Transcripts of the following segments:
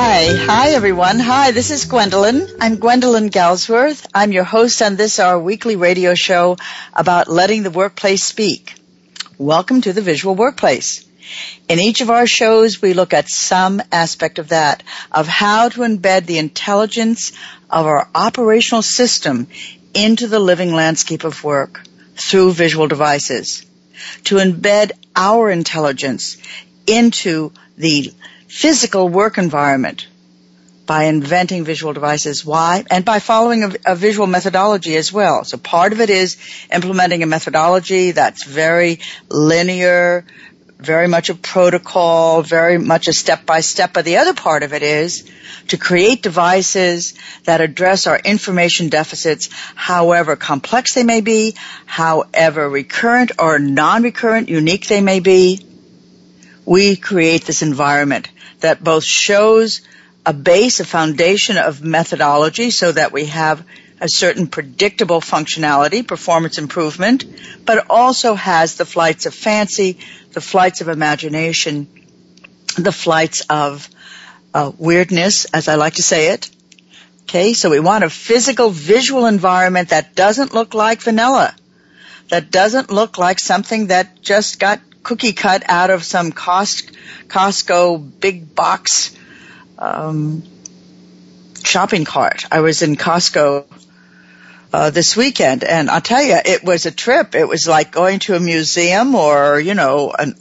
Hi, hi everyone. Hi, this is Gwendolyn. I'm Gwendolyn Galsworth. I'm your host on this, our weekly radio show about letting the workplace speak. Welcome to the Visual Workplace. In each of our shows, we look at some aspect of that, of how to embed the intelligence of our operational system into the living landscape of work through visual devices to embed our intelligence into the physical work environment by inventing visual devices. Why? And by following a, a, visual methodology as well. So part of it is implementing a methodology that's very linear, very much a protocol, very much a step by step. But the other part of it is to create devices that address our information deficits, however complex they may be, however recurrent or non-recurrent, unique they may be. We create this environment that both shows a base, a foundation of methodology so that we have a certain predictable functionality, performance improvement, but also has the flights of fancy, the flights of imagination, the flights of uh, weirdness, as I like to say it. Okay, so we want a physical, visual environment that doesn't look like vanilla, that doesn't look like something that just got cookie cut out of some Cost, Costco big box um, shopping cart. I was in Costco uh, this weekend, and I'll tell you, it was a trip. It was like going to a museum or you know an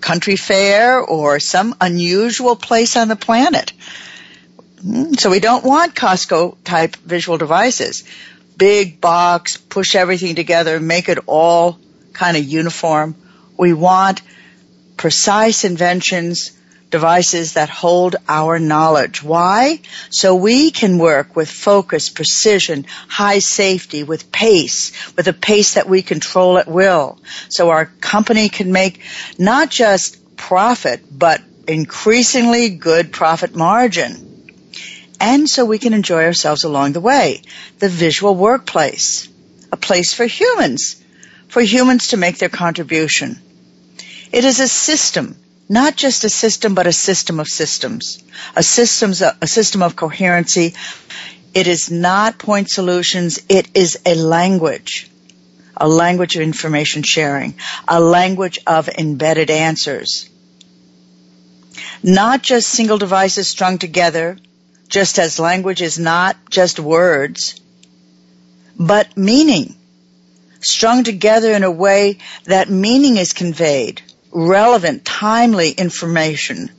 country fair or some unusual place on the planet. Hmm, so we don't want Costco type visual devices. Big box, push everything together, make it all kind of uniform. We want precise inventions, devices that hold our knowledge. Why? So we can work with focus, precision, high safety, with pace, with a pace that we control at will. So our company can make not just profit, but increasingly good profit margin. And so we can enjoy ourselves along the way. The visual workplace. A place for humans. For humans to make their contribution. It is a system, not just a system, but a system of systems. A systems, a system of coherency. It is not point solutions. It is a language. A language of information sharing. A language of embedded answers. Not just single devices strung together, just as language is not just words, but meaning strung together in a way that meaning is conveyed relevant, timely information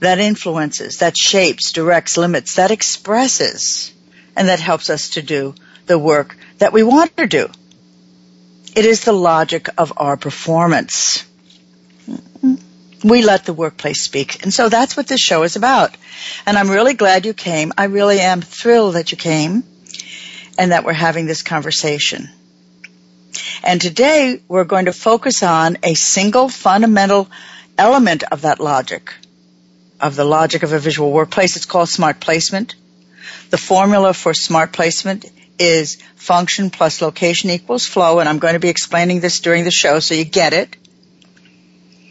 that influences, that shapes, directs, limits, that expresses, and that helps us to do the work that we want to do. It is the logic of our performance. We let the workplace speak. And so that's what this show is about. And I'm really glad you came. I really am thrilled that you came and that we're having this conversation. And today we're going to focus on a single fundamental element of that logic, of the logic of a visual workplace. It's called smart placement. The formula for smart placement is function plus location equals flow, and I'm going to be explaining this during the show so you get it.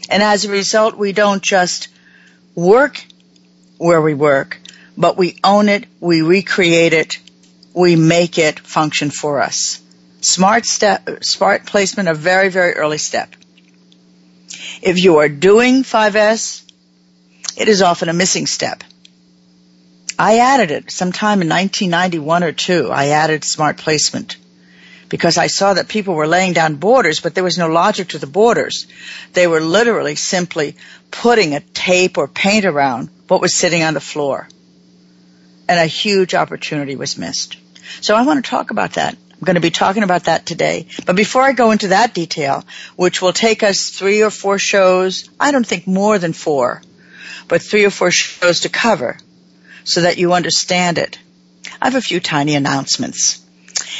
And as a result, we don't just work where we work, but we own it, we recreate it, we make it function for us. Smart step, smart placement, a very, very early step. If you are doing 5S, it is often a missing step. I added it sometime in 1991 or two. I added smart placement because I saw that people were laying down borders, but there was no logic to the borders. They were literally simply putting a tape or paint around what was sitting on the floor. And a huge opportunity was missed. So I want to talk about that. I'm going to be talking about that today. But before I go into that detail, which will take us three or four shows, I don't think more than four, but three or four shows to cover so that you understand it. I have a few tiny announcements.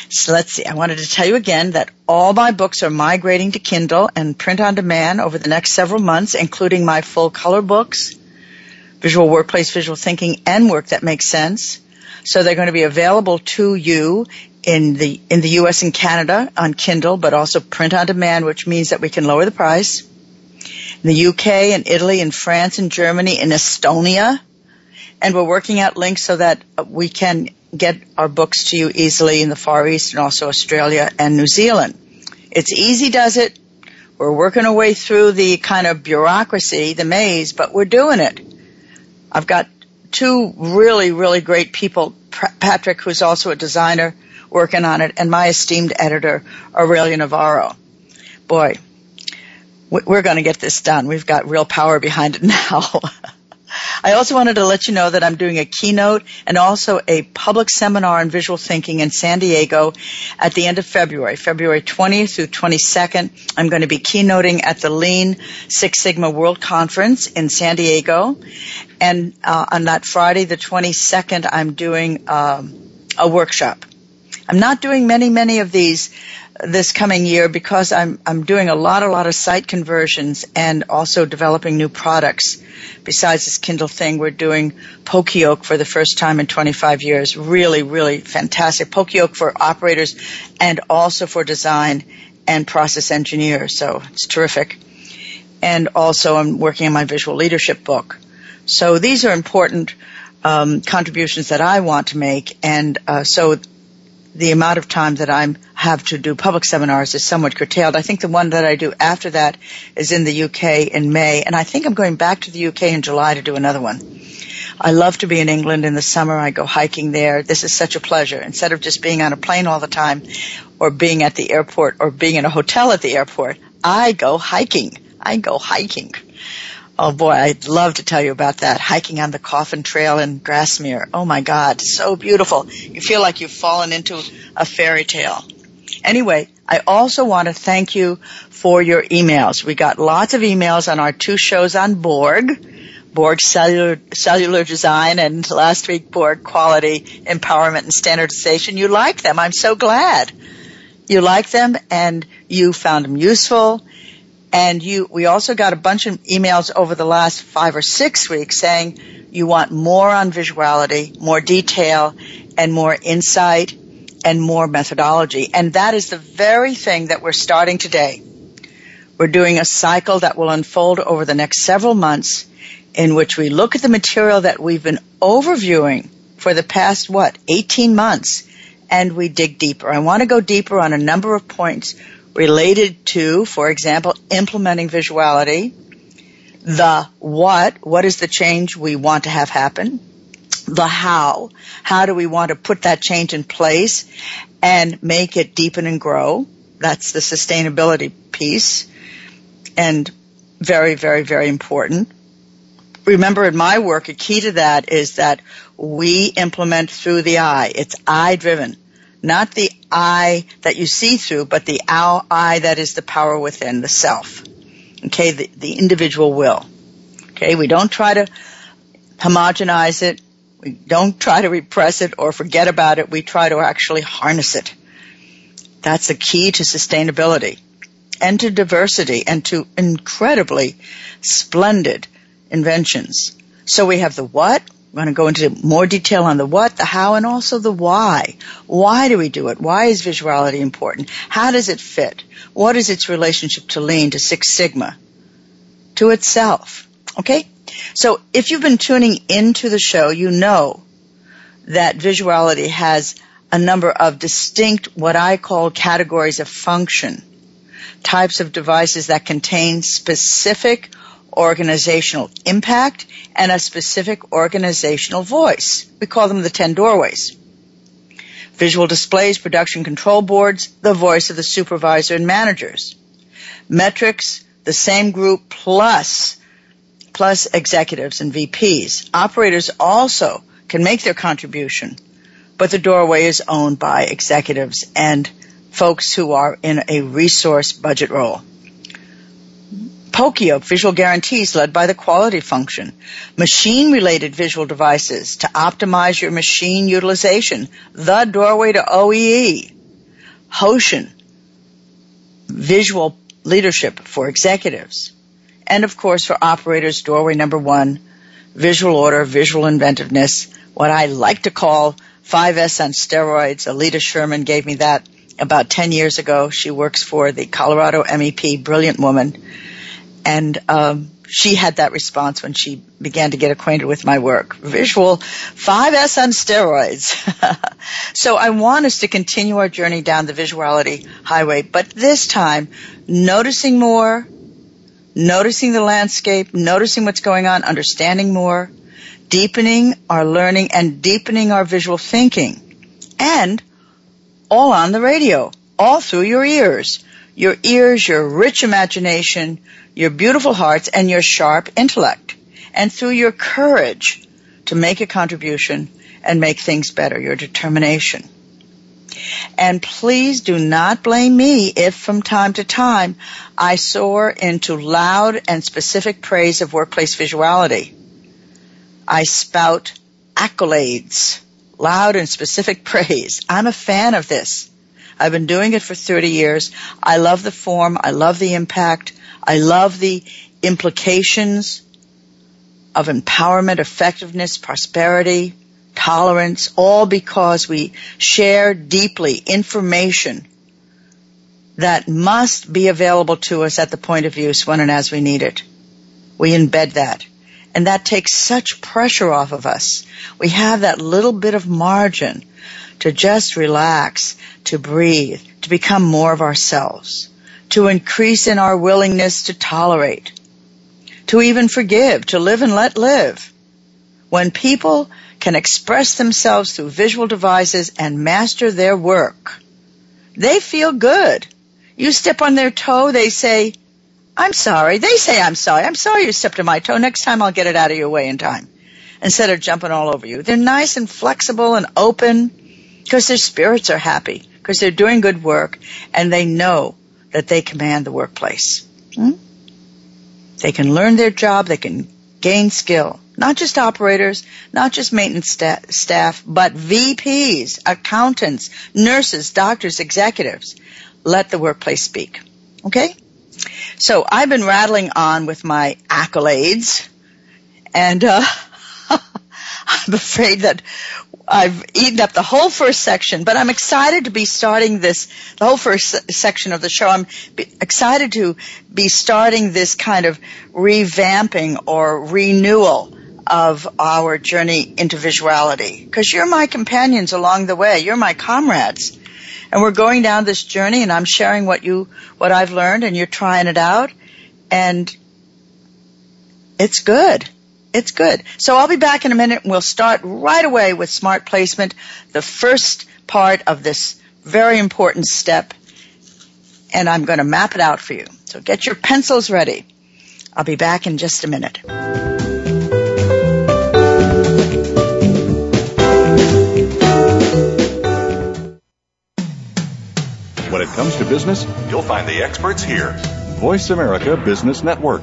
So let's see. I wanted to tell you again that all my books are migrating to Kindle and print on demand over the next several months, including my full color books, Visual Workplace, Visual Thinking, and Work That Makes Sense. So they're going to be available to you in the in the US and Canada on Kindle, but also print on demand, which means that we can lower the price. In the UK and Italy and France and Germany and Estonia. And we're working out links so that we can get our books to you easily in the Far East and also Australia and New Zealand. It's easy does it. We're working our way through the kind of bureaucracy, the maze, but we're doing it. I've got two really, really great people, Patrick, who's also a designer, working on it, and my esteemed editor, Aurelia Navarro. Boy, we're going to get this done. We've got real power behind it now. I also wanted to let you know that I'm doing a keynote and also a public seminar on visual thinking in San Diego at the end of February, February 20th through 22nd. I'm going to be keynoting at the Lean Six Sigma World Conference in San Diego. And uh, on that Friday, the 22nd, I'm doing um, a workshop. I'm not doing many, many of these this coming year because I'm I'm doing a lot a lot of site conversions and also developing new products. Besides this Kindle thing, we're doing Poka-yoke for the first time in 25 years. Really, really fantastic. Poka-yoke for operators and also for design and process engineers. So it's terrific. And also I'm working on my visual leadership book. So these are important um, contributions that I want to make. And uh, so the amount of time that I have to do public seminars is somewhat curtailed. I think the one that I do after that is in the UK in May, and I think I'm going back to the UK in July to do another one. I love to be in England in the summer. I go hiking there. This is such a pleasure. Instead of just being on a plane all the time or being at the airport or being in a hotel at the airport, I go hiking. I go hiking. Oh boy, I'd love to tell you about that. Hiking on the Coffin Trail in Grasmere. Oh my God, so beautiful. You feel like you've fallen into a fairy tale. Anyway, I also want to thank you for your emails. We got lots of emails on our two shows on Borg, Borg cellular, cellular design and last week Borg quality empowerment and standardization. You like them. I'm so glad. You like them and you found them useful and you, we also got a bunch of emails over the last five or six weeks saying you want more on visuality, more detail, and more insight and more methodology. And that is the very thing that we're starting today. We're doing a cycle that will unfold over the next several months in which we look at the material that we've been overviewing for the past, what, 18 months, and we dig deeper. I want to go deeper on a number of points related to, for example, implementing visuality, the what, what is the change we want to have happen, the how, how do we want to put that change in place and make it deepen and grow. That's the sustainability piece and very, very, very important. Remember in my work, a key to that is that we implement through the eye. It's eye driven. Not the eye that you see through, but the eye that is the power within, the self. Okay, the, the individual will. Okay, we don't try to homogenize it. We don't try to repress it or forget about it. We try to actually harness it. That's the key to sustainability and to diversity and to incredibly splendid inventions. So we have the what, we're going to go into more detail on the what, the how, and also the why. Why do we do it? Why is visuality important? How does it fit? What is its relationship to lean, to Six Sigma, to itself? Okay? So if you've been tuning into the show, you know that visuality has a number of distinct, what I call categories of function, types of devices that contain specific organizational impact and a specific organizational voice. We call them the 10 doorways. Visual displays, production control boards, the voice of the supervisor and managers. Metrics, the same group plus, plus executives and VPs. Operators also can make their contribution, but the doorway is owned by executives and folks who are in a resource budget role. Poka-yoke, visual guarantees led by the quality function. Machine related visual devices to optimize your machine utilization. The doorway to OEE. Hoshin, visual leadership for executives. And of course for operators, doorway number one, visual order, visual inventiveness, what I like to call 5S on steroids. Alita Sherman gave me that about 10 years ago. She works for the Colorado MEP, brilliant woman and um, she had that response when she began to get acquainted with my work. Visual 5S on steroids. so I want us to continue our journey down the visuality highway, but this time noticing more, noticing the landscape, noticing what's going on, understanding more, deepening our learning and deepening our visual thinking. And all on the radio, all through your ears. Your ears, your rich imagination, your beautiful hearts and your sharp intellect and through your courage to make a contribution and make things better, your determination. And please do not blame me if from time to time I soar into loud and specific praise of workplace visuality. I spout accolades, loud and specific praise. I'm a fan of this. I've been doing it for 30 years. I love the form. I love the impact. I love the implications of empowerment, effectiveness, prosperity, tolerance, all because we share deeply information that must be available to us at the point of use when and as we need it. We embed that. And that takes such pressure off of us. We have that little bit of margin to just relax, to breathe, to become more of ourselves to increase in our willingness to tolerate, to even forgive, to live and let live. When people can express themselves through visual devices and master their work, they feel good. You step on their toe, they say, I'm sorry. They say, I'm sorry. I'm sorry you stepped on my toe. Next time I'll get it out of your way in time. Instead of jumping all over you. They're nice and flexible and open because their spirits are happy because they're doing good work and they know that they command the workplace. Hmm? They can learn their job, they can gain skill. Not just operators, not just maintenance sta- staff, but VPs, accountants, nurses, doctors, executives. Let the workplace speak. Okay? So I've been rattling on with my accolades, and uh, I'm afraid that I've eaten up the whole first section, but I'm excited to be starting this, the whole first section of the show. I'm excited to be starting this kind of revamping or renewal of our journey into visuality. Cause you're my companions along the way. You're my comrades. And we're going down this journey and I'm sharing what you, what I've learned and you're trying it out. And it's good. It's good. So I'll be back in a minute and we'll start right away with smart placement, the first part of this very important step. And I'm going to map it out for you. So get your pencils ready. I'll be back in just a minute. When it comes to business, you'll find the experts here. Voice America Business Network.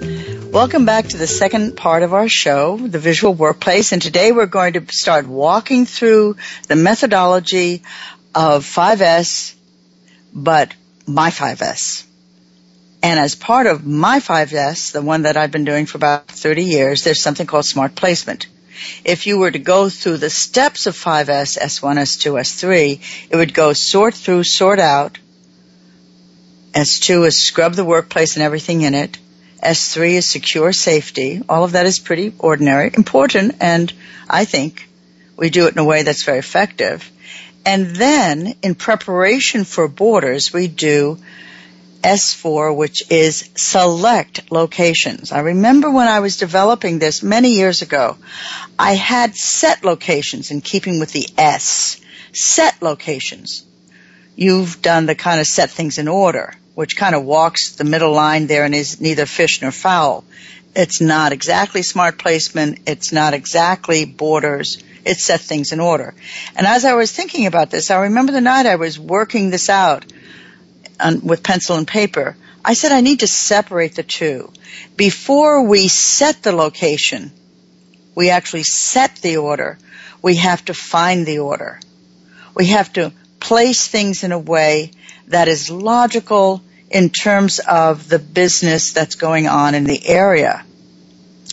Welcome back to the second part of our show, The Visual Workplace, and today we're going to start walking through the methodology of 5S, but my 5S. And as part of my 5S, the one that I've been doing for about 30 years, there's something called smart placement. If you were to go through the steps of 5S, S1, S2, S3, it would go sort through, sort out. S2 is scrub the workplace and everything in it. S3 is secure safety. All of that is pretty ordinary, important, and I think we do it in a way that's very effective. And then in preparation for borders, we do S4, which is select locations. I remember when I was developing this many years ago, I had set locations in keeping with the S. Set locations. You've done the kind of set things in order, which kind of walks the middle line there and is neither fish nor fowl. It's not exactly smart placement. It's not exactly borders. It set things in order. And as I was thinking about this, I remember the night I was working this out on, with pencil and paper, I said I need to separate the two. Before we set the location, we actually set the order. We have to find the order. We have to place things in a way that is logical in terms of the business that's going on in the area.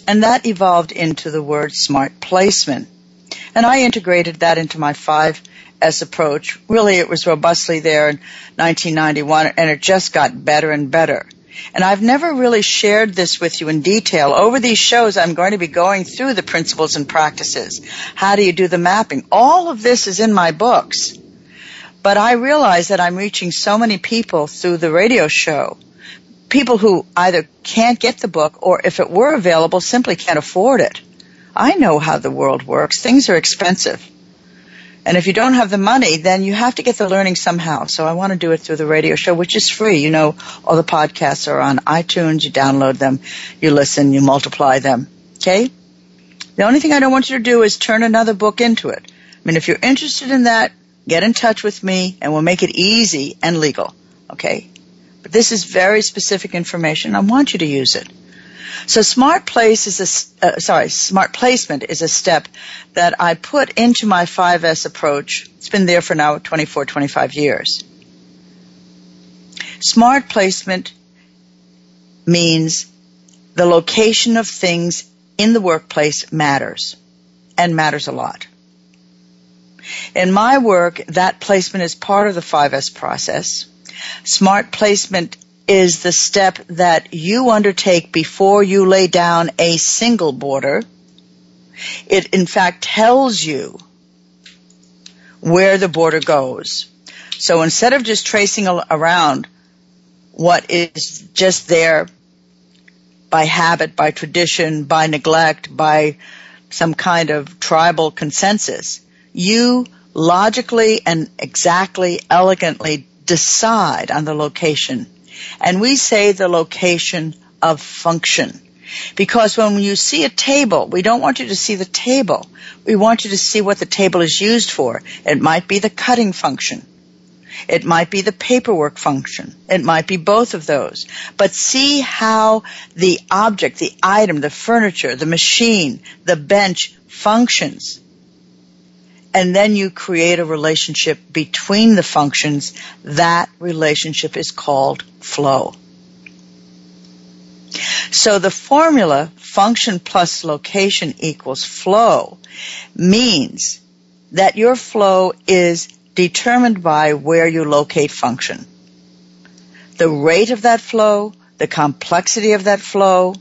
And that evolved into the word smart placement. And I integrated that into my five S approach. Really, it was robustly there in 1991, and it just got better and better. And I've never really shared this with you in detail. Over these shows, I'm going to be going through the principles and practices. How do you do the mapping? All of this is in my books. But I realize that I'm reaching so many people through the radio show. People who either can't get the book or if it were available simply can't afford it. I know how the world works. Things are expensive. And if you don't have the money, then you have to get the learning somehow. So I want to do it through the radio show, which is free. You know, all the podcasts are on iTunes. You download them, you listen, you multiply them. Okay? The only thing I don't want you to do is turn another book into it. I mean, if you're interested in that, get in touch with me and we'll make it easy and legal. Okay? But this is very specific information. I want you to use it. So smart place is a, uh, sorry, smart placement is a step that I put into my 5S approach. It's been there for now 24, 25 years. Smart placement means the location of things in the workplace matters and matters a lot. In my work, that placement is part of the 5S process. Smart placement is the step that you undertake before you lay down a single border. It in fact tells you where the border goes. So instead of just tracing around what is just there by habit, by tradition, by neglect, by some kind of tribal consensus. You logically and exactly, elegantly decide on the location. And we say the location of function. Because when you see a table, we don't want you to see the table. We want you to see what the table is used for. It might be the cutting function. It might be the paperwork function. It might be both of those. But see how the object, the item, the furniture, the machine, the bench functions. And then you create a relationship between the functions. That relationship is called flow. So the formula function plus location equals flow means that your flow is determined by where you locate function. The rate of that flow, the complexity of that flow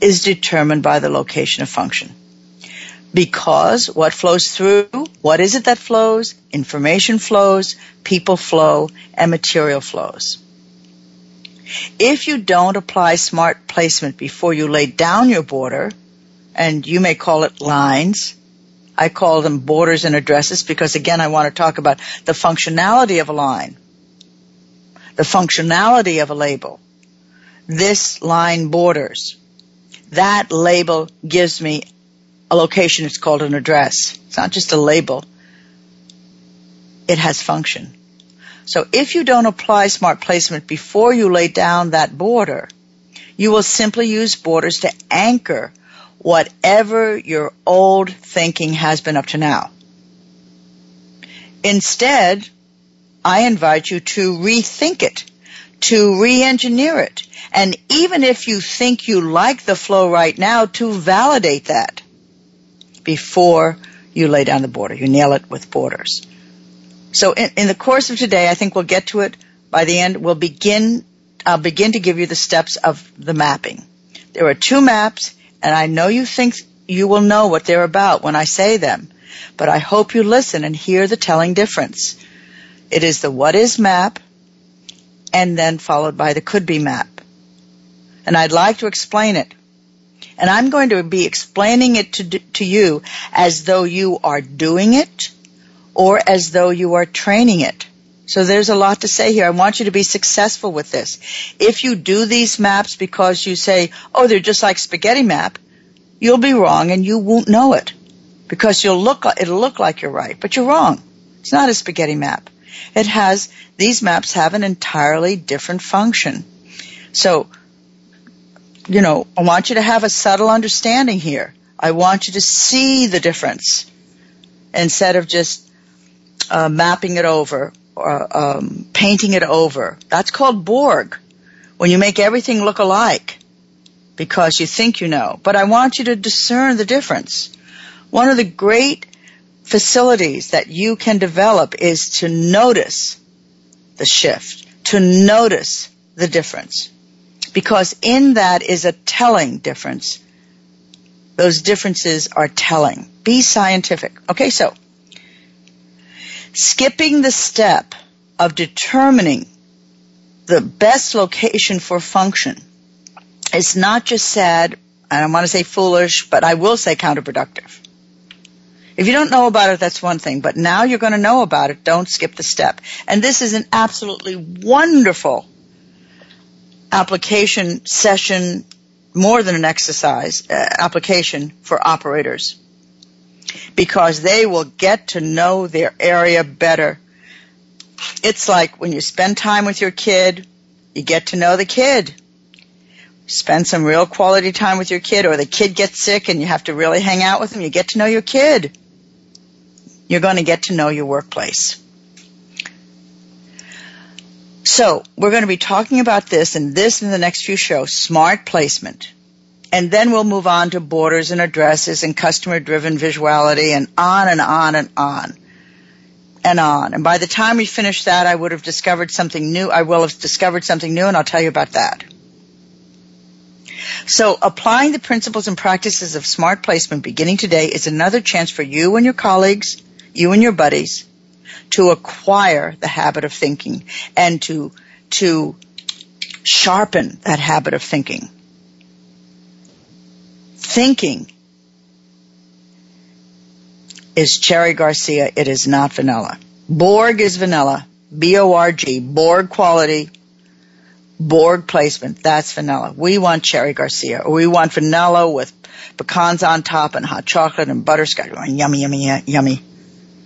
is determined by the location of function. Because what flows through, what is it that flows? Information flows, people flow, and material flows. If you don't apply smart placement before you lay down your border, and you may call it lines, I call them borders and addresses because again I want to talk about the functionality of a line, the functionality of a label. This line borders. That label gives me a location. It's called an address. It's not just a label. It has function. So if you don't apply smart placement before you lay down that border, you will simply use borders to anchor whatever your old thinking has been up to now. Instead, I invite you to rethink it, to re-engineer it, and even if you think you like the flow right now, to validate that before you lay down the border. You nail it with borders. So in, the course of today, I think we'll get to it by the end. We'll begin, I'll begin to give you the steps of the mapping. There are two maps, and I know you think you will know what they're about when I say them, but I hope you listen and hear the telling difference. It is the what is map, and then followed by the could be map. And I'd like to explain it. And I'm going to be explaining it to, to you as though you are doing it or as though you are training it. So there's a lot to say here. I want you to be successful with this. If you do these maps because you say, oh, they're just like spaghetti map, you'll be wrong and you won't know it because you'll look, it'll look like you're right, but you're wrong. It's not a spaghetti map. It has, these maps have an entirely different function. So, you know, I want you to have a subtle understanding here. I want you to see the difference instead of just uh, mapping it over or um, painting it over. That's called Borg. When you make everything look alike because you think you know. But I want you to discern the difference. One of the great facilities that you can develop is to notice the shift, to notice the difference. Because in that is a telling difference. Those differences are telling. Be scientific. Okay, so skipping the step of determining the best location for function is not just sad, I don't want to say foolish, but I will say counterproductive. If you don't know about it, that's one thing, but now you're going to know about it, don't skip the step. And this is an absolutely wonderful application session, more than an exercise, uh, application for operators because they will get to know their area better. It's like when you spend time with your kid, you get to know the kid. Spend some real quality time with your kid or the kid gets sick and you have to really hang out with them, you get to know your kid. You're going to get to know your workplace. So, we're going to be talking about this and this in the next few shows, smart placement and then we'll move on to borders and addresses and customer driven visuality and on and on and on and on. And by the time we finish that, I would have discovered something new. I will have discovered something new and I'll tell you about that. So applying the principles and practices of smart placement beginning today is another chance for you and your colleagues, you and your buddies to acquire the habit of thinking and to, to sharpen that habit of thinking. Thinking is Cherry Garcia. It is not vanilla. Borg is vanilla. B-O-R-G. Borg quality. Borg placement. That's vanilla. We want Cherry Garcia. We want vanilla with pecans on top and hot chocolate and butterscotch. Yummy, yummy, yummy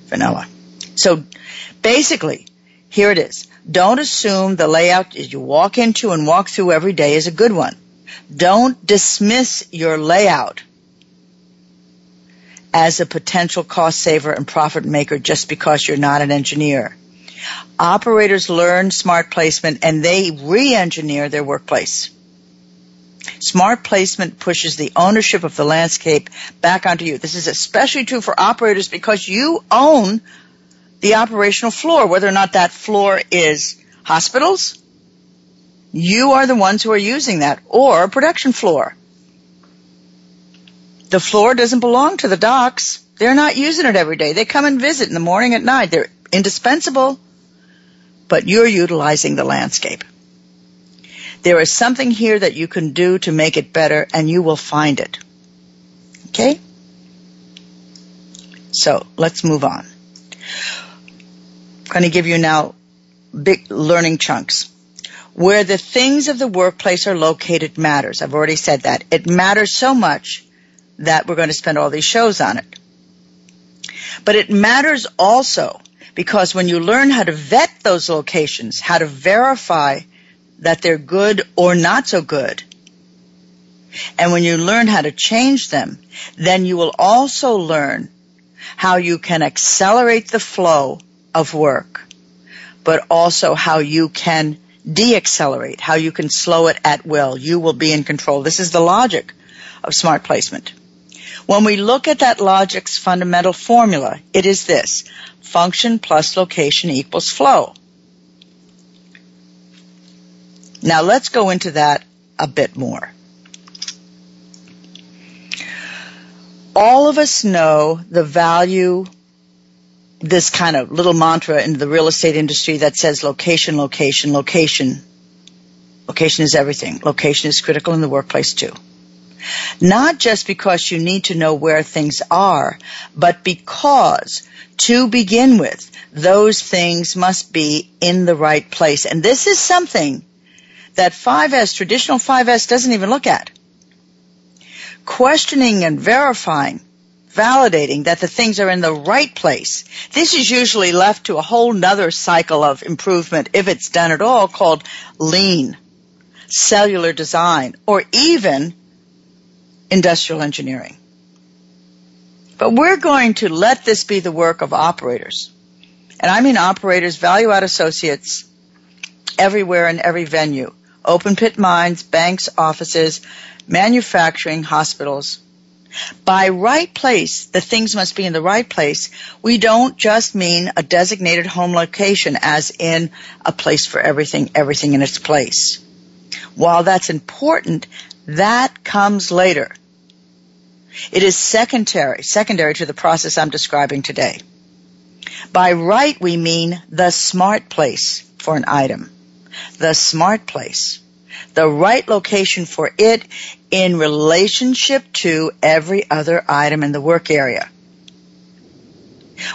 vanilla. So basically, here it is. Don't assume the layout you walk into and walk through every day is a good one. Don't dismiss your layout as a potential cost saver and profit maker just because you're not an engineer. Operators learn smart placement and they re-engineer their workplace. Smart placement pushes the ownership of the landscape back onto you. This is especially true for operators because you own the operational floor, whether or not that floor is hospitals, you are the ones who are using that, or a production floor. The floor doesn't belong to the docs. They're not using it every day. They come and visit in the morning at night. They're indispensable, but you're utilizing the landscape. There is something here that you can do to make it better and you will find it. Okay? So let's move on. Going to give you now big learning chunks. Where the things of the workplace are located matters. I've already said that. It matters so much that we're going to spend all these shows on it. But it matters also because when you learn how to vet those locations, how to verify that they're good or not so good, and when you learn how to change them, then you will also learn how you can accelerate the flow of work, but also how you can deaccelerate, how you can slow it at will. You will be in control. This is the logic of smart placement. When we look at that logic's fundamental formula, it is this. Function plus location equals flow. Now let's go into that a bit more. All of us know the value this kind of little mantra in the real estate industry that says location, location, location. Location is everything. Location is critical in the workplace too. Not just because you need to know where things are, but because to begin with, those things must be in the right place. And this is something that 5S, traditional 5S doesn't even look at. Questioning and verifying validating that the things are in the right place. This is usually left to a whole nother cycle of improvement, if it's done at all, called lean, cellular design, or even industrial engineering. But we're going to let this be the work of operators. And I mean operators, value add associates, everywhere in every venue. Open pit mines, banks, offices, manufacturing, hospitals, by right place, the things must be in the right place. We don't just mean a designated home location as in a place for everything, everything in its place. While that's important, that comes later. It is secondary, secondary to the process I'm describing today. By right, we mean the smart place for an item. The smart place the right location for it in relationship to every other item in the work area.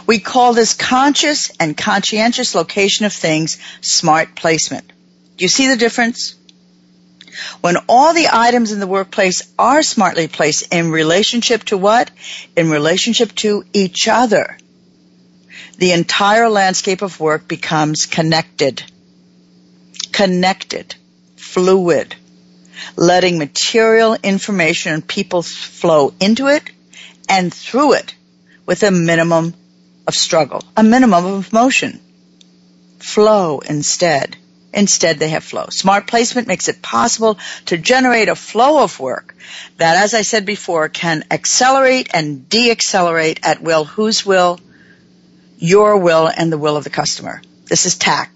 We call this conscious and conscientious location of things smart placement. Do you see the difference? When all the items in the workplace are smartly placed in relationship to what? In relationship to each other. The entire landscape of work becomes connected. Connected fluid, letting material information and people flow into it and through it with a minimum of struggle, a minimum of motion. Flow instead. Instead, they have flow. Smart placement makes it possible to generate a flow of work that, as I said before, can accelerate and deaccelerate at will. Whose will? Your will and the will of the customer. This is takt.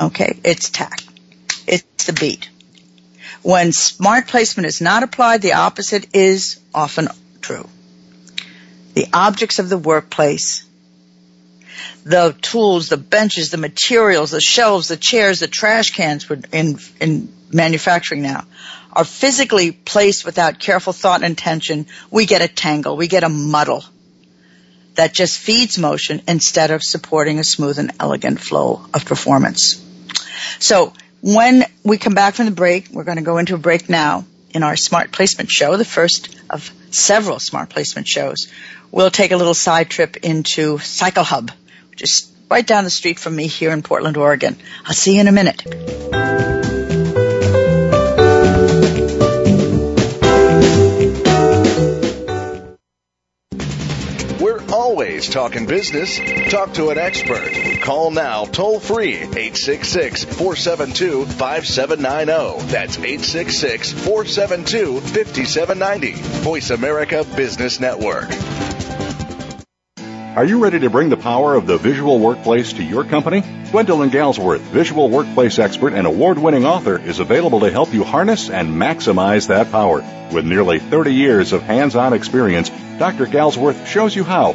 Okay, it's takt. It's the beat. When smart placement is not applied, the opposite is often true. The objects of the workplace the tools, the benches, the materials, the shelves, the chairs, the trash cans in, in manufacturing now are physically placed without careful thought and intention, we get a tangle, we get a muddle that just feeds motion instead of supporting a smooth and elegant flow of performance. So when we come back from the break, we're going to go into a break now in our smart placement show, the first of several smart placement shows. We'll take a little side trip into Cycle Hub, which is right down the street from me here in Portland, Oregon. I'll see you in a minute. Always talking business. Talk to an expert. Call now toll free 866 472 5790. That's 866 472 5790. Voice America Business Network. Are you ready to bring the power of the visual workplace to your company? Gwendolyn Galsworth, visual workplace expert and award winning author, is available to help you harness and maximize that power. With nearly 30 years of hands on experience, Dr. Galsworth shows you how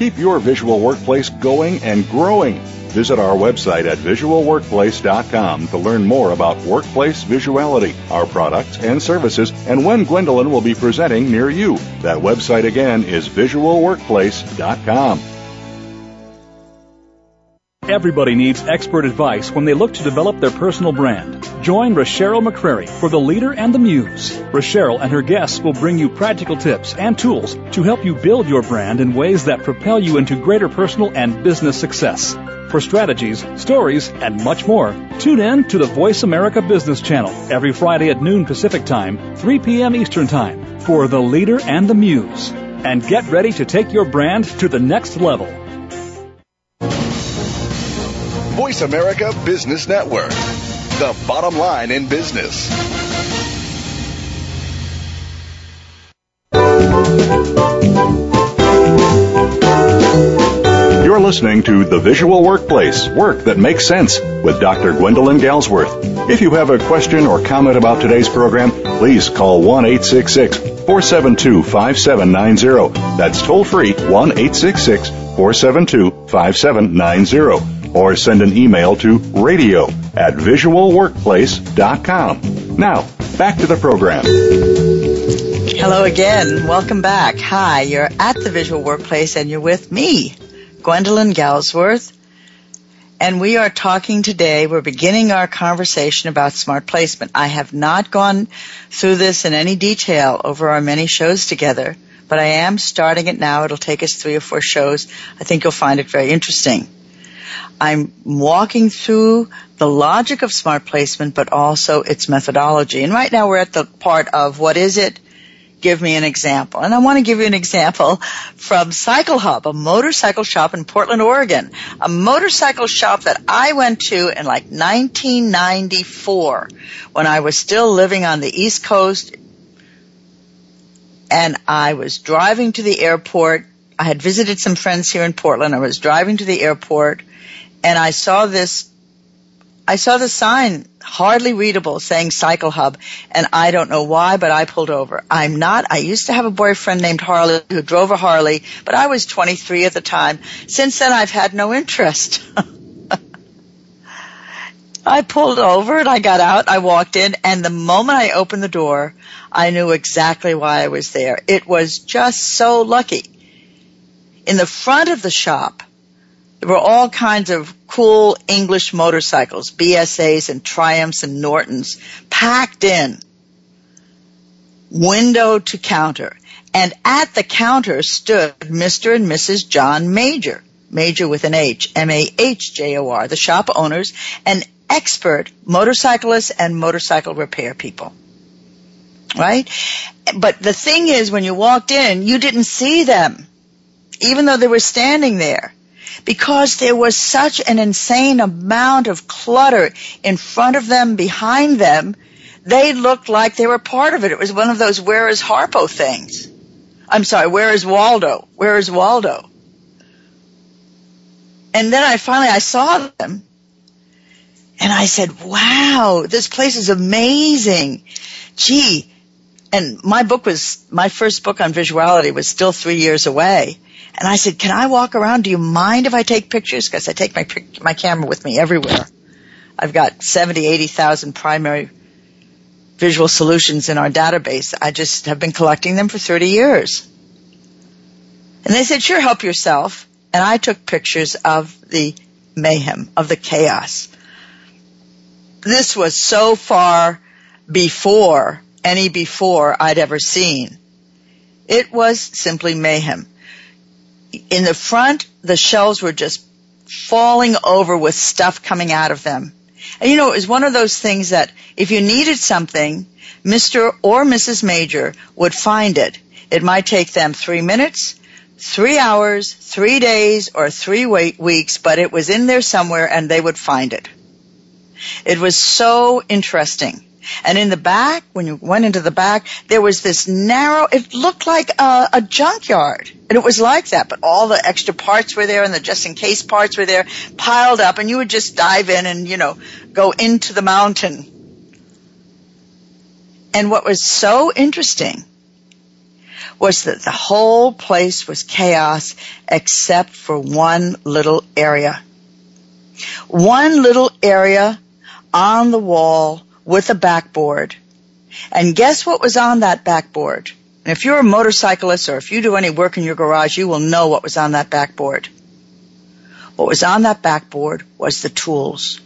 Keep your visual workplace going and growing Visit our website at visualworkplace.com to learn more about workplace visuality, our products and services, and when Gwendolyn will be presenting near you. That website again is visualworkplace.com. Everybody needs expert advice when they look to develop their personal brand. Join Rochelle McCrary for The Leader and the Muse. Rochelle and her guests will bring you practical tips and tools to help you build your brand in ways that propel you into greater personal and business success for strategies, stories, and much more. Tune in to the Voice America Business Channel every Friday at noon Pacific Time, 3 p.m. Eastern Time for The Leader and the Muse. And get ready to take your brand to the next level. Voice America Business Network, the bottom line in business. You're listening to The Visual Workplace Work That Makes Sense with Dr. Gwendolyn Galsworth. If you have a question or comment about today's program, please call 1 866 472 5790. That's toll free 1 866 472 5790. Or send an email to radio at visualworkplace.com. Now, back to the program. Hello again. Welcome back. Hi, you're at the Visual Workplace and you're with me, Gwendolyn Galsworth, and we are talking today, we're beginning our conversation about smart placement. I have not gone through this in any detail over our many shows together, but I am starting it now. It'll take us three or four shows. I think you'll find it very interesting. I'm walking through the logic of smart placement, but also its methodology. And right now we're at the part of what is it? give me an example. And I want to give you an example from Cycle Hub, a motorcycle shop in Portland, Oregon. A motorcycle shop that I went to in like 1994 when I was still living on the East Coast and I was driving to the airport. I had visited some friends here in Portland. I was driving to the airport and I saw this I saw the sign hardly readable saying cycle hub and I don't know why, but I pulled over. I'm not, I used to have a boyfriend named Harley who drove a Harley, but I was 23 at the time. Since then I've had no interest. I pulled over and I got out, I walked in and the moment I opened the door, I knew exactly why I was there. It was just so lucky. In the front of the shop, there were all kinds of cool English motorcycles, BSAs and Triumphs and Nortons, packed in, window to counter. And at the counter stood Mr. and Mrs. John Major, Major with an H, M-A-H-J-O-R, the shop owners and expert motorcyclists and motorcycle repair people. Right? But the thing is, when you walked in, you didn't see them, even though they were standing there because there was such an insane amount of clutter in front of them, behind them, they looked like they were part of it. It was one of those where is Harpo things. I'm sorry, where is Waldo? Where is Waldo? And then I finally, I saw them and I said, wow, this place is amazing. Gee. And my book was, my first book on visuality was still three years away. And I said, can I walk around? Do you mind if I take pictures? Because I take my, my camera with me everywhere. I've got 70, 80,000 primary visual solutions in our database. I just have been collecting them for 30 years. And they said, sure, help yourself. And I took pictures of the mayhem, of the chaos. This was so far before any before I'd ever seen. It was simply mayhem. In the front, the shelves were just falling over with stuff coming out of them. And you know, it was one of those things that if you needed something, Mr. or Mrs. Major would find it. It might take them three minutes, three hours, three days, or three weeks, but it was in there somewhere and they would find it. It was so interesting. And in the back, when you went into the back, there was this narrow, it looked like a, a, junkyard. And it was like that, but all the extra parts were there and the just in case parts were there piled up and you would just dive in and, you know, go into the mountain. And what was so interesting was that the whole place was chaos except for one little area. One little area on the wall with a backboard. And guess what was on that backboard? And if you're a motorcyclist or if you do any work in your garage, you will know what was on that backboard. What was on that backboard was the tools.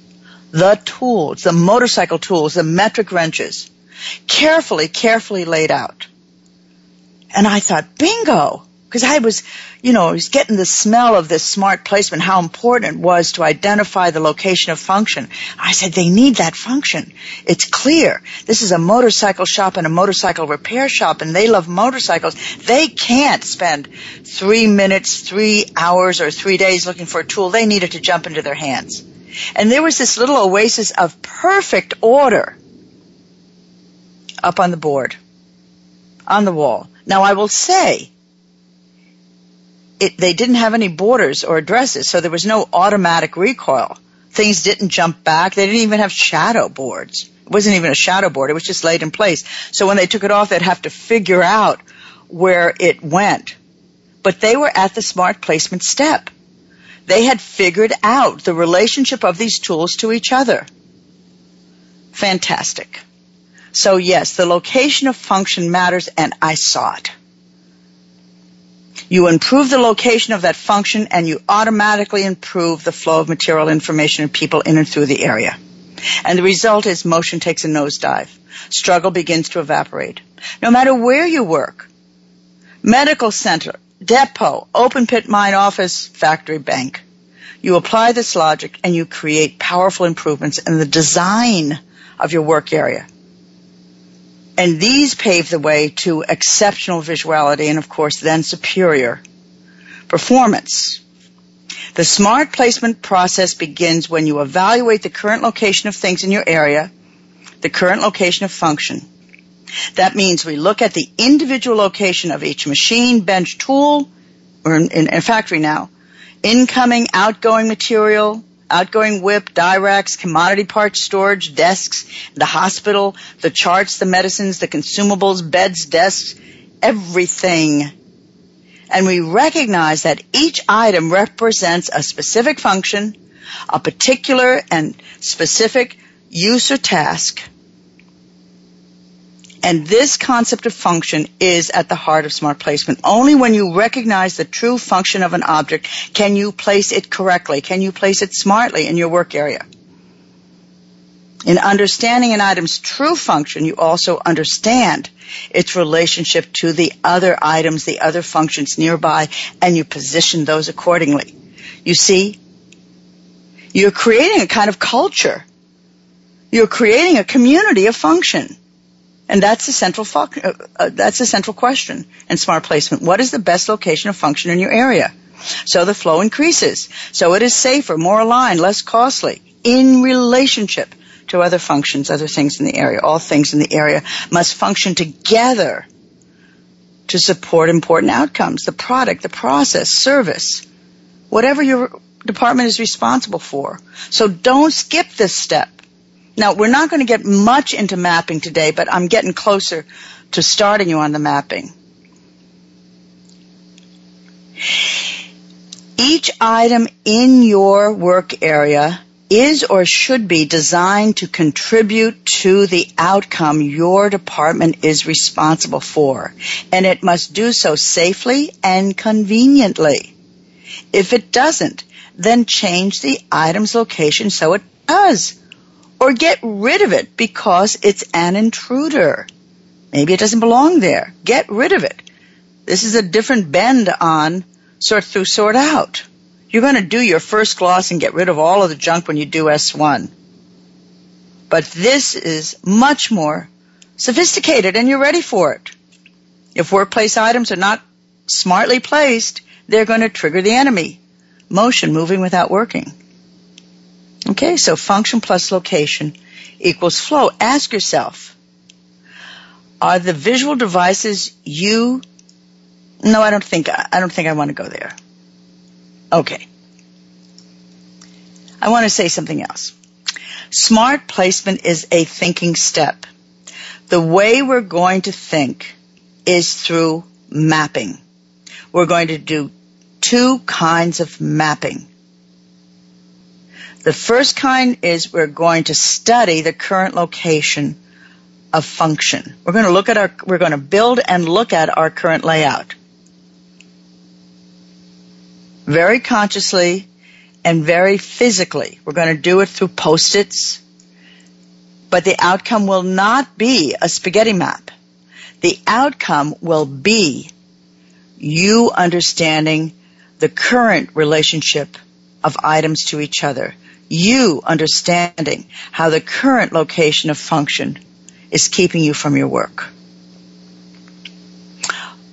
The tools, the motorcycle tools, the metric wrenches. Carefully, carefully laid out. And I thought, bingo! Because I was, you know, I was getting the smell of this smart placement, how important it was to identify the location of function. I said, they need that function. It's clear. This is a motorcycle shop and a motorcycle repair shop and they love motorcycles. They can't spend three minutes, three hours, or three days looking for a tool. They need it to jump into their hands. And there was this little oasis of perfect order up on the board, on the wall. Now I will say, they didn't have any borders or addresses, so there was no automatic recoil. Things didn't jump back. They didn't even have shadow boards. It wasn't even a shadow board. It was just laid in place. So when they took it off, they'd have to figure out where it went. But they were at the smart placement step. They had figured out the relationship of these tools to each other. Fantastic. So yes, the location of function matters and I saw it. You improve the location of that function and you automatically improve the flow of material information and people in and through the area. And the result is motion takes a nosedive. Struggle begins to evaporate. No matter where you work, medical center, depot, open pit mine office, factory bank, you apply this logic and you create powerful improvements in the design of your work area. And these pave the way to exceptional visuality and of course then superior performance. The smart placement process begins when you evaluate the current location of things in your area, the current location of function. That means we look at the individual location of each machine, bench, tool, or in, a factory now, incoming, outgoing material, outgoing WIP, die racks, commodity parts storage, desks, the hospital, the charts, the medicines, the consumables, beds, desks, everything. And we recognize that each item represents a specific function, a particular and specific use or task, and this concept of function is at the heart of smart placement. Only when you recognize the true function of an object can you place it correctly, can you place it smartly in your work area. In understanding an item's true function, you also understand its relationship to the other items, the other functions nearby, and you position those accordingly. You see, you're creating a kind of culture. You're creating a community of function. And that's the central fo- uh, uh, that's the central question in smart placement. What is the best location of function in your area? So the flow increases. So it is safer, more aligned, less costly in relationship to other functions, other things in the area. All things in the area must function together to support important outcomes. The product, the process, service, whatever your department is responsible for. So don't skip this step. Now, we're not going to get much into mapping today, but I'm getting closer to starting you on the mapping. Each item in your work area is or should be designed to contribute to the outcome your department is responsible for, and it must do so safely and conveniently. If it doesn't, then change the item's location so it does. Or get rid of it because it's an intruder. Maybe it doesn't belong there. Get rid of it. This is a different bend on sort through, sort out. You're going to do your first gloss and get rid of all of the junk when you do S1. But this is much more sophisticated and you're ready for it. If workplace items are not smartly placed, they're going to trigger the enemy. Motion moving without working. Okay, so function plus location equals flow. Ask yourself, are the visual devices you no, I don't think I don't think I want to go there. Okay. I want to say something else. Smart placement is a thinking step. The way we're going to think is through mapping. We're going to do two kinds of mapping. The first kind is we're going to study the current location of function. We're going to look at our, we're going to build and look at our current layout very consciously and very physically. We're going to do it through post-its, but the outcome will not be a spaghetti map. The outcome will be you understanding the current relationship of items to each other. You understanding how the current location of function is keeping you from your work.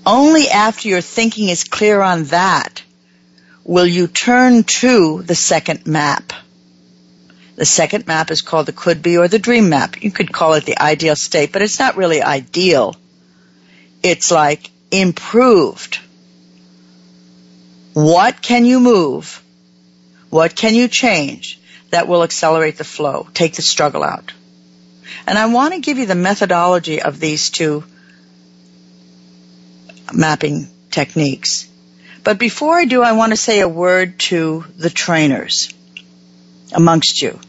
Only after your thinking is clear on that will you turn to the second map. The second map is called the could be or the dream map. You could call it the ideal state, but it's not really ideal. It's like improved. What can you move? What can you change that will accelerate the flow, take the struggle out? And I want to give you the methodology of these two mapping techniques. But before I do, I want to say a word to the trainers amongst you.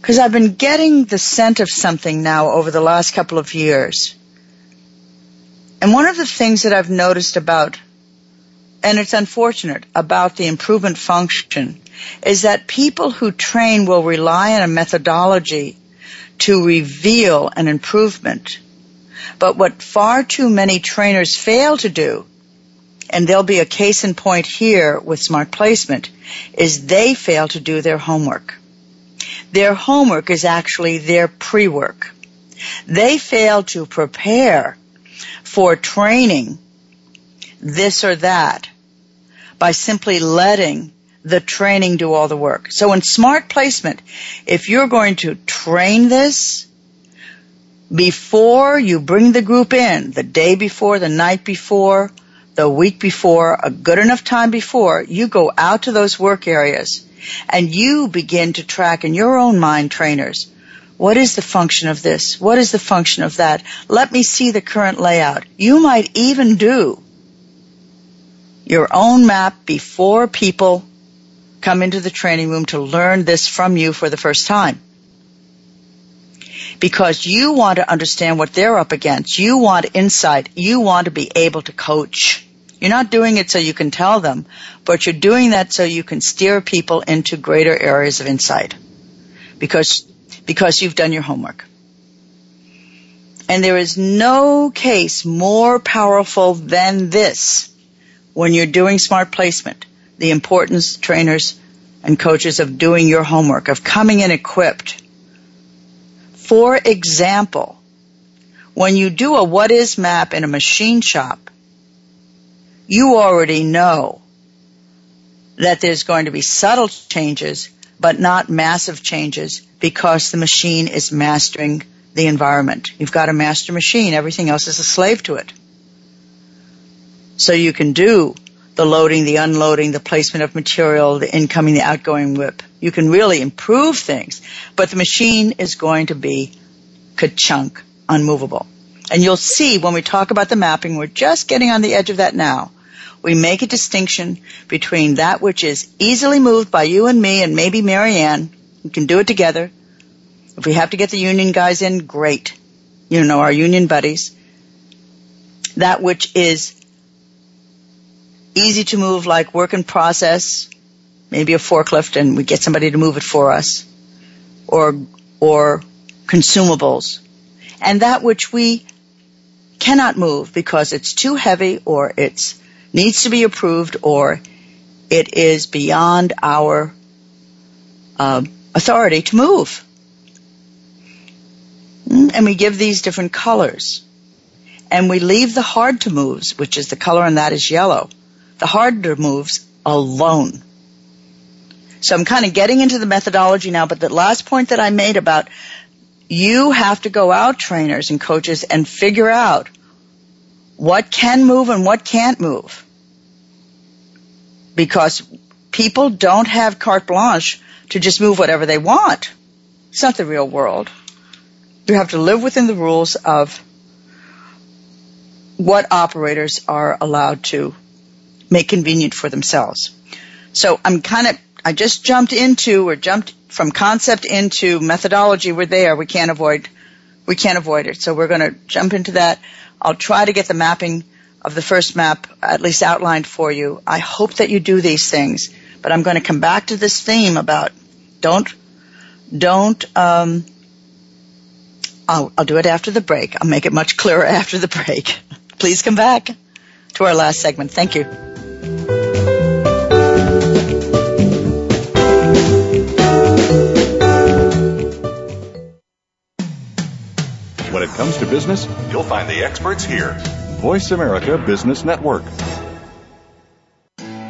Because I've been getting the scent of something now over the last couple of years. And one of the things that I've noticed about, and it's unfortunate, about the improvement function is that people who train will rely on a methodology to reveal an improvement. But what far too many trainers fail to do and there'll be a case in point here with smart placement, is they fail to do their homework. Their homework is actually their pre-work. They fail to prepare for training this or that by simply letting the training do all the work. So in smart placement, if you're going to train this, before you bring the group in, the day before, the night before, the week before, a good enough time before, you go out to those work areas and you begin to track in your own mind trainers. What is the function of this? What is the function of that? Let me see the current layout. You might even do your own map before people come into the training room to learn this from you for the first time. Because you want to understand what they're up against. You want insight. You want to be able to coach. You're not doing it so you can tell them, but you're doing that so you can steer people into greater areas of insight. Because, because you've done your homework. And there is no case more powerful than this when you're doing smart placement. The importance, trainers and coaches of doing your homework, of coming in equipped. For example, when you do a what is map in a machine shop, you already know that there's going to be subtle changes, but not massive changes because the machine is mastering the environment. You've got a master machine. Everything else is a slave to it. So you can do the loading, the unloading, the placement of material, the incoming, the outgoing WIP. You can really improve things, but the machine is going to be ka-chunk, unmovable. And you'll see when we talk about the mapping, we're just getting on the edge of that now. We make a distinction between that which is easily moved by you and me and maybe Marianne. We can do it together. If we have to get the union guys in, great. You know, our union buddies. That which is easy to move like work in process, maybe a forklift and we get somebody to move it for us or, or consumables. And that which we cannot move because it's too heavy or it needs to be approved or it is beyond our uh, authority to move. Hmm? And we give these different colors. And we leave the hard to moves, which is the color and that is yellow the harder moves alone. So I'm kind of getting into the methodology now, but the last point that I made about you have to go out trainers and coaches and figure out what can move and what can't move. Because people don't have carte blanche to just move whatever they want. It's not the real world. You have to live within the rules of what operators are allowed to make convenient for themselves. So I'm kind of, I just jumped into or jumped from concept into methodology. We're there. We can't avoid, we can't avoid it. So we're going to jump into that. I'll try to get the mapping of the first map at least outlined for you. I hope that you do these things, but I'm going to come back to this theme about don't, don't, um, I'll, I'll do it after the break. I'll make it much clearer after the break. Please come back to our last segment. Thank you. Business, you'll find the experts here. Voice America Business Network.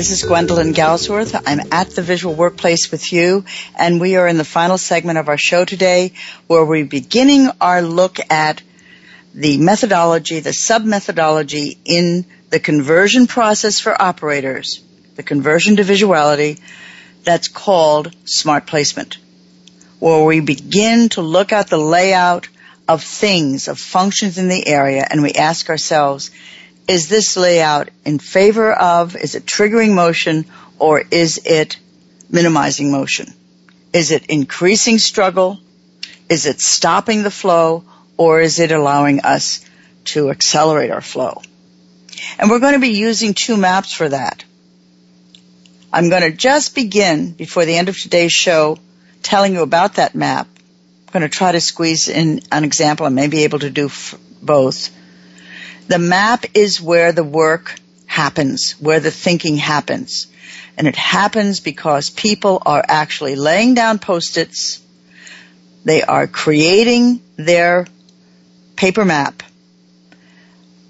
This is Gwendolyn Galsworth. I'm at the Visual Workplace with you, and we are in the final segment of our show today where we're beginning our look at the methodology, the sub-methodology in the conversion process for operators, the conversion to visuality, that's called smart placement, where we begin to look at the layout of things, of functions in the area, and we ask ourselves, is this layout in favor of, is it triggering motion, or is it minimizing motion? Is it increasing struggle? Is it stopping the flow? or is it allowing us to accelerate our flow? And we're going to be using two maps for that. I'm going to just begin before the end of today's show telling you about that map. I'm going to try to squeeze in an example. I may be able to do f- both. The map is where the work happens, where the thinking happens. And it happens because people are actually laying down post-its. They are creating their paper map.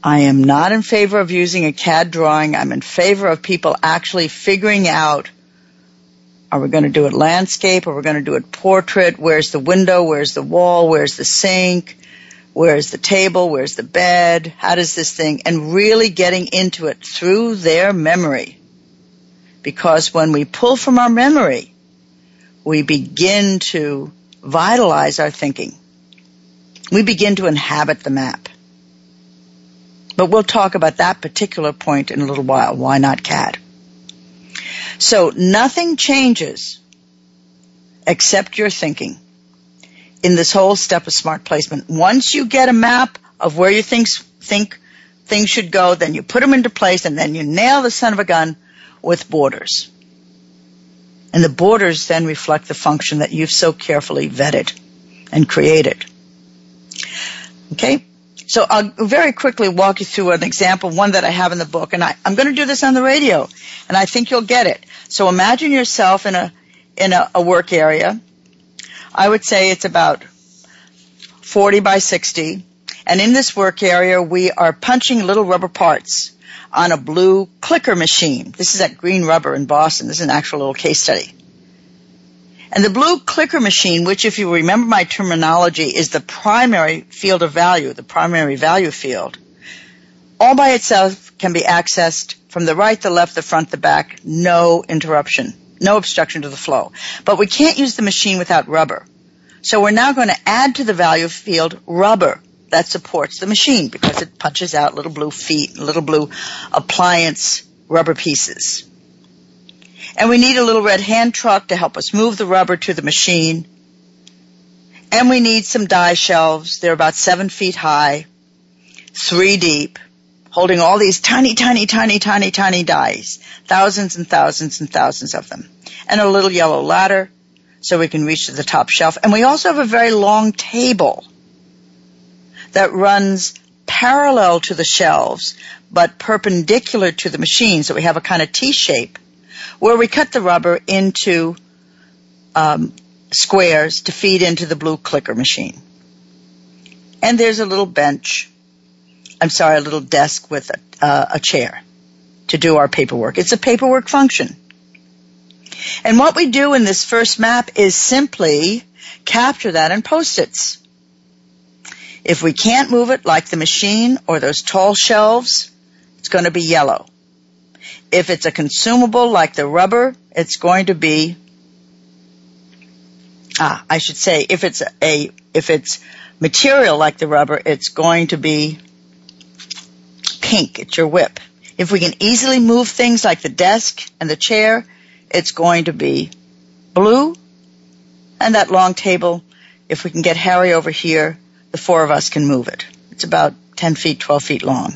I am not in favor of using a CAD drawing. I'm in favor of people actually figuring out are we going to do it landscape? Are we going to do it portrait? Where's the window? Where's the wall? Where's the sink? Where's the table? Where's the bed? How does this thing? And really getting into it through their memory. Because when we pull from our memory, we begin to vitalize our thinking. We begin to inhabit the map. But we'll talk about that particular point in a little while. Why not CAD? So nothing changes except your thinking in this whole step of smart placement. Once you get a map of where you think, think things should go, then you put them into place and then you nail the son of a gun with borders. And the borders then reflect the function that you've so carefully vetted and created. Okay? So I'll very quickly walk you through an example, one that I have in the book, and I, am going to do this on the radio, and I think you'll get it. So imagine yourself in a in a, a work area. I would say it's about 40 by 60, and in this work area we are punching little rubber parts on a blue clicker machine. This is at Green Rubber in Boston. This is an actual little case study. And the blue clicker machine, which if you remember my terminology is the primary field of value, the primary value field, all by itself can be accessed from the right, the left, the front, the back, no interruption, no obstruction to the flow. But we can't use the machine without rubber. So we're now going to add to the value field rubber that supports the machine because it punches out little blue feet, little blue appliance rubber pieces. And we need a little red hand truck to help us move the rubber to the machine. And we need some die shelves. They're about seven feet high, three deep, holding all these tiny, tiny, tiny, tiny, tiny dies. Thousands and thousands and thousands of them. And a little yellow ladder so we can reach to the top shelf. And we also have a very long table that runs parallel to the shelves, but perpendicular to the machine. So we have a kind of T shape where we cut the rubber into um, squares to feed into the blue clicker machine. And there's a little bench, I'm sorry, a little desk with a, uh, a chair to do our paperwork. It's a paperwork function. And what we do in this first map is simply capture that in post-its. If we can't move it like the machine or those tall shelves, it's going to be yellow. If it's a consumable like the rubber, it's going to be, ah, I should say, if it's a, if it's material like the rubber, it's going to be pink. It's your WIP. If we can easily move things like the desk and the chair, it's going to be blue. And that long table, if we can get Harry over here, the four of us can move it. It's about 10 feet, 12 feet long.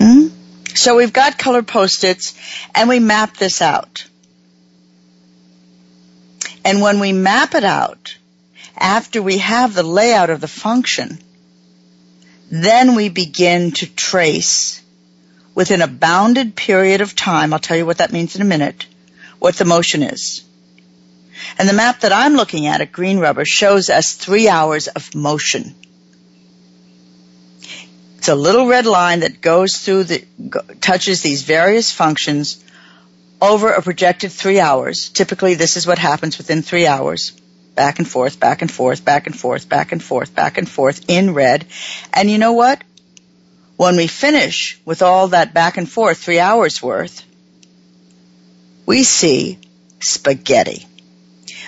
Hmm? So we've got colored post-its and we map this out. And when we map it out, after we have the layout of the function, then we begin to trace within a bounded period of time, I'll tell you what that means in a minute, what the motion is. And the map that I'm looking at at Green Rubber shows us three hours of motion. It's a little red line that goes through the, touches these various functions over a projected three hours. Typically this is what happens within three hours. Back and forth, back and forth, back and forth, back and forth, back and forth in red. And you know what? When we finish with all that back and forth, three hours worth, we see spaghetti.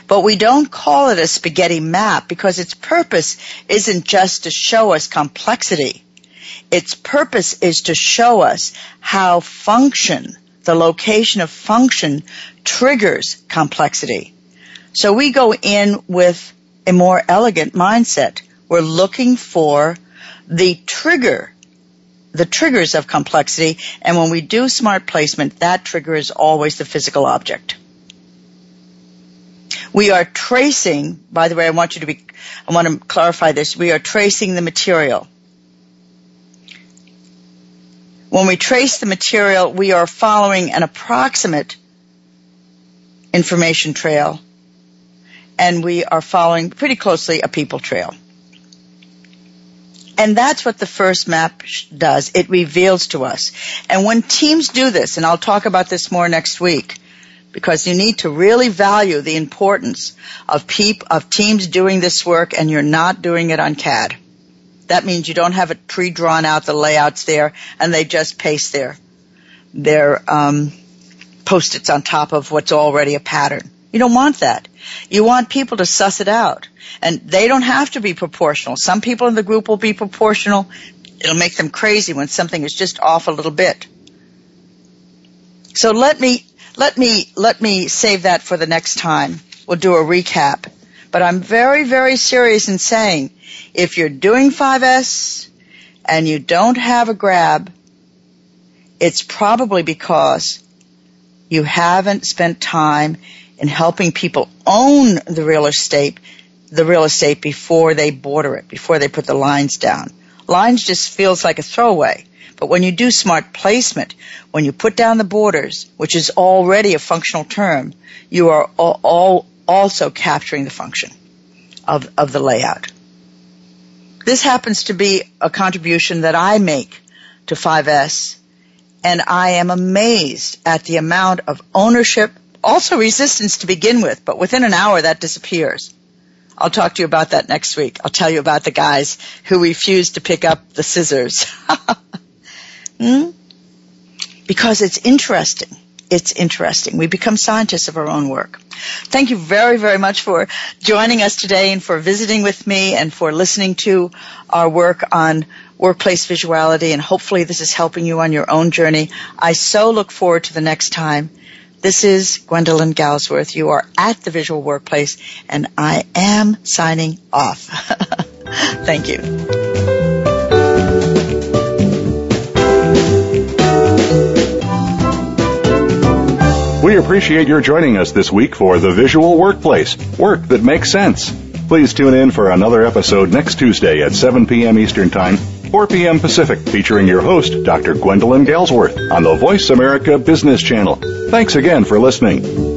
But we don't call it a spaghetti map because its purpose isn't just to show us complexity. Its purpose is to show us how function, the location of function, triggers complexity. So we go in with a more elegant mindset. We're looking for the trigger, the triggers of complexity. And when we do smart placement, that trigger is always the physical object. We are tracing, by the way, I want you to be, I want to clarify this. We are tracing the material. When we trace the material, we are following an approximate information trail and we are following pretty closely a people trail. And that's what the first map does. It reveals to us. And when teams do this, and I'll talk about this more next week, because you need to really value the importance of peop- of teams doing this work and you're not doing it on CAD. That means you don't have it pre-drawn out, the layouts there, and they just paste their, their, um, post-its on top of what's already a pattern. You don't want that. You want people to suss it out. And they don't have to be proportional. Some people in the group will be proportional. It'll make them crazy when something is just off a little bit. So let me, let me, let me save that for the next time. We'll do a recap. But I'm very, very serious in saying if you're doing 5S and you don't have a grab, it's probably because you haven't spent time in helping people own the real estate, the real estate before they border it, before they put the lines down. Lines just feels like a throwaway. But when you do smart placement, when you put down the borders, which is already a functional term, you are all, also capturing the function of, of the layout. This happens to be a contribution that I make to 5S, and I am amazed at the amount of ownership, also resistance to begin with, but within an hour that disappears. I'll talk to you about that next week. I'll tell you about the guys who refused to pick up the scissors. hmm? Because it's interesting. It's interesting. We become scientists of our own work. Thank you very, very much for joining us today and for visiting with me and for listening to our work on workplace visuality and hopefully this is helping you on your own journey. I so look forward to the next time. This is Gwendolyn Galsworth. You are at the Visual Workplace, and I am signing off. Thank you. We appreciate your joining us this week for The Visual Workplace, work that makes sense. Please tune in for another episode next Tuesday at 7 p.m. Eastern Time 4 p.m. Pacific, featuring your host, Dr. Gwendolyn Galsworth, on the Voice America Business Channel. Thanks again for listening.